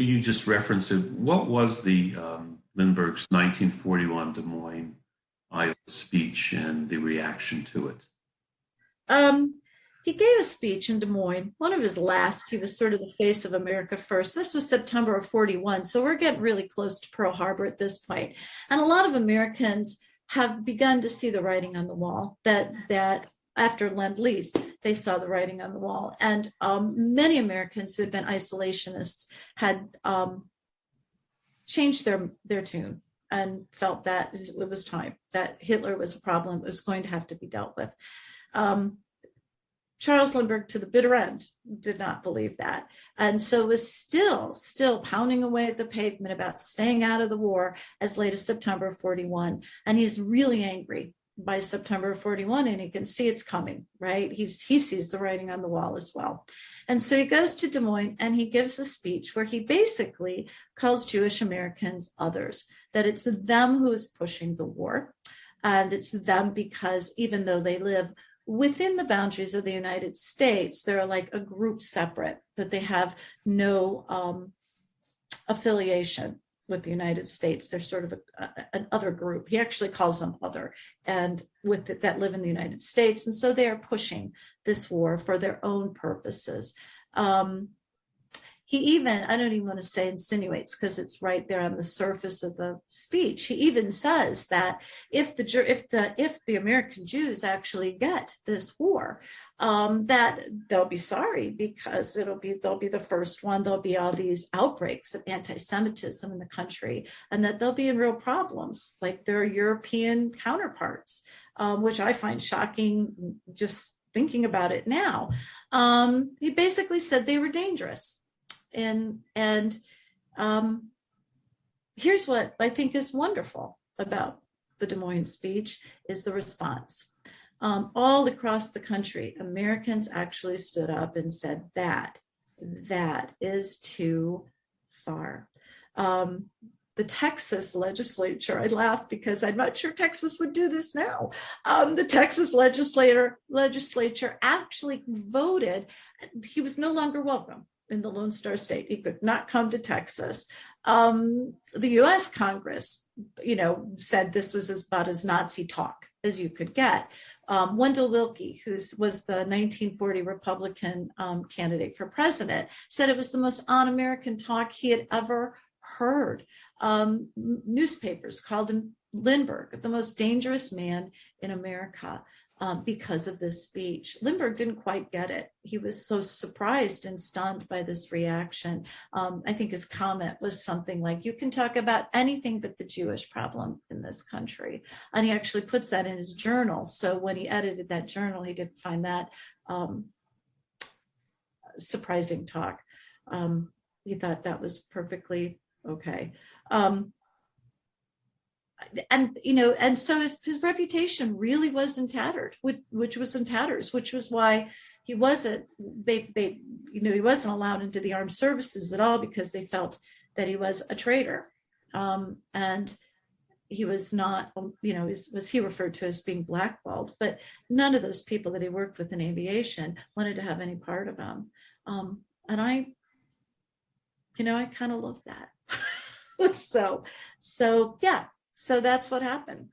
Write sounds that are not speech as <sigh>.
you just referenced it. What was the um, Lindbergh's 1941 Des Moines, Iowa speech and the reaction to it? Um, he gave a speech in Des Moines, one of his last. He was sort of the face of America first. This was September of 41. So we're getting really close to Pearl Harbor at this point. And a lot of Americans have begun to see the writing on the wall that that after Lend Lease, they saw the writing on the wall. And um, many Americans who had been isolationists had um, changed their, their tune and felt that it was time, that Hitler was a problem, it was going to have to be dealt with. Um, Charles Lindbergh, to the bitter end, did not believe that. And so was still, still pounding away at the pavement about staying out of the war as late as September 41. And he's really angry by September 41 and he can see it's coming, right? He's, he sees the writing on the wall as well. And so he goes to Des Moines and he gives a speech where he basically calls Jewish Americans others, that it's them who is pushing the war. And it's them because even though they live within the boundaries of the United States, they're like a group separate, that they have no um, affiliation with the United States. They're sort of a, a, an other group. He actually calls them other, and with the, that live in the United States, and so they are pushing this war for their own purposes. Um, he even i don't even want to say insinuates because it's right there on the surface of the speech he even says that if the if the if the american jews actually get this war um, that they'll be sorry because it'll be they'll be the first one. There'll be all these outbreaks of anti-semitism in the country and that they'll be in real problems. Like their european counterparts um, which i find shocking just thinking about it now. Um, he basically said they were dangerous. And and um, here's what I think is wonderful about the Des Moines speech is the response. Um, all across the country, Americans actually stood up and said that that is too far. Um, the Texas legislature, I laugh because I'm not sure Texas would do this now. Um, the Texas legislator legislature actually voted; he was no longer welcome in the Lone Star State. He could not come to Texas. Um, the U.S. Congress, you know, said this was as about as Nazi talk as you could get. Um, Wendell Willkie, who was the 1940 Republican um, candidate for president, said it was the most un-American talk he had ever heard. Um, newspapers called him Lindbergh, the most dangerous man in America um, because of this speech. Lindbergh didn't quite get it. He was so surprised and stunned by this reaction. Um, I think his comment was something like, You can talk about anything but the Jewish problem in this country. And he actually puts that in his journal. So when he edited that journal, he didn't find that um, surprising talk. Um, he thought that was perfectly okay. Um, and you know and so his, his reputation really was in tattered which, which was in tatters which was why he wasn't they they you know he wasn't allowed into the armed services at all because they felt that he was a traitor. Um, and he was not you know was, was he referred to as being blackballed? But none of those people that he worked with in aviation wanted to have any part of him. Um, and i you know i kind of love that. <laughs> So so yeah so that's what happened.